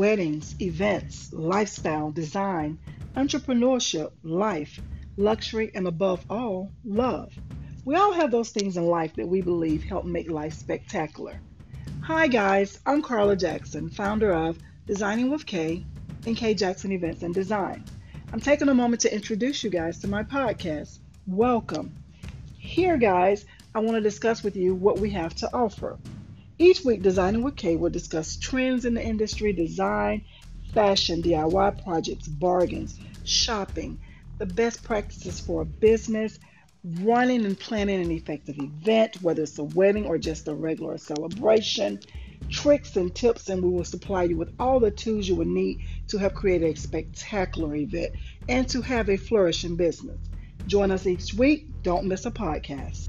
weddings, events, lifestyle, design, entrepreneurship, life, luxury, and above all, love. We all have those things in life that we believe help make life spectacular. Hi, guys, I'm Carla Jackson, founder of Designing with K and K Jackson Events and Design. I'm taking a moment to introduce you guys to my podcast. Welcome. Here, guys, I want to discuss with you what we have to offer. Each week, Designing with K will discuss trends in the industry, design, fashion, DIY projects, bargains, shopping, the best practices for a business, running and planning an effective event, whether it's a wedding or just a regular celebration, tricks and tips, and we will supply you with all the tools you will need to help create a spectacular event and to have a flourishing business. Join us each week. Don't miss a podcast.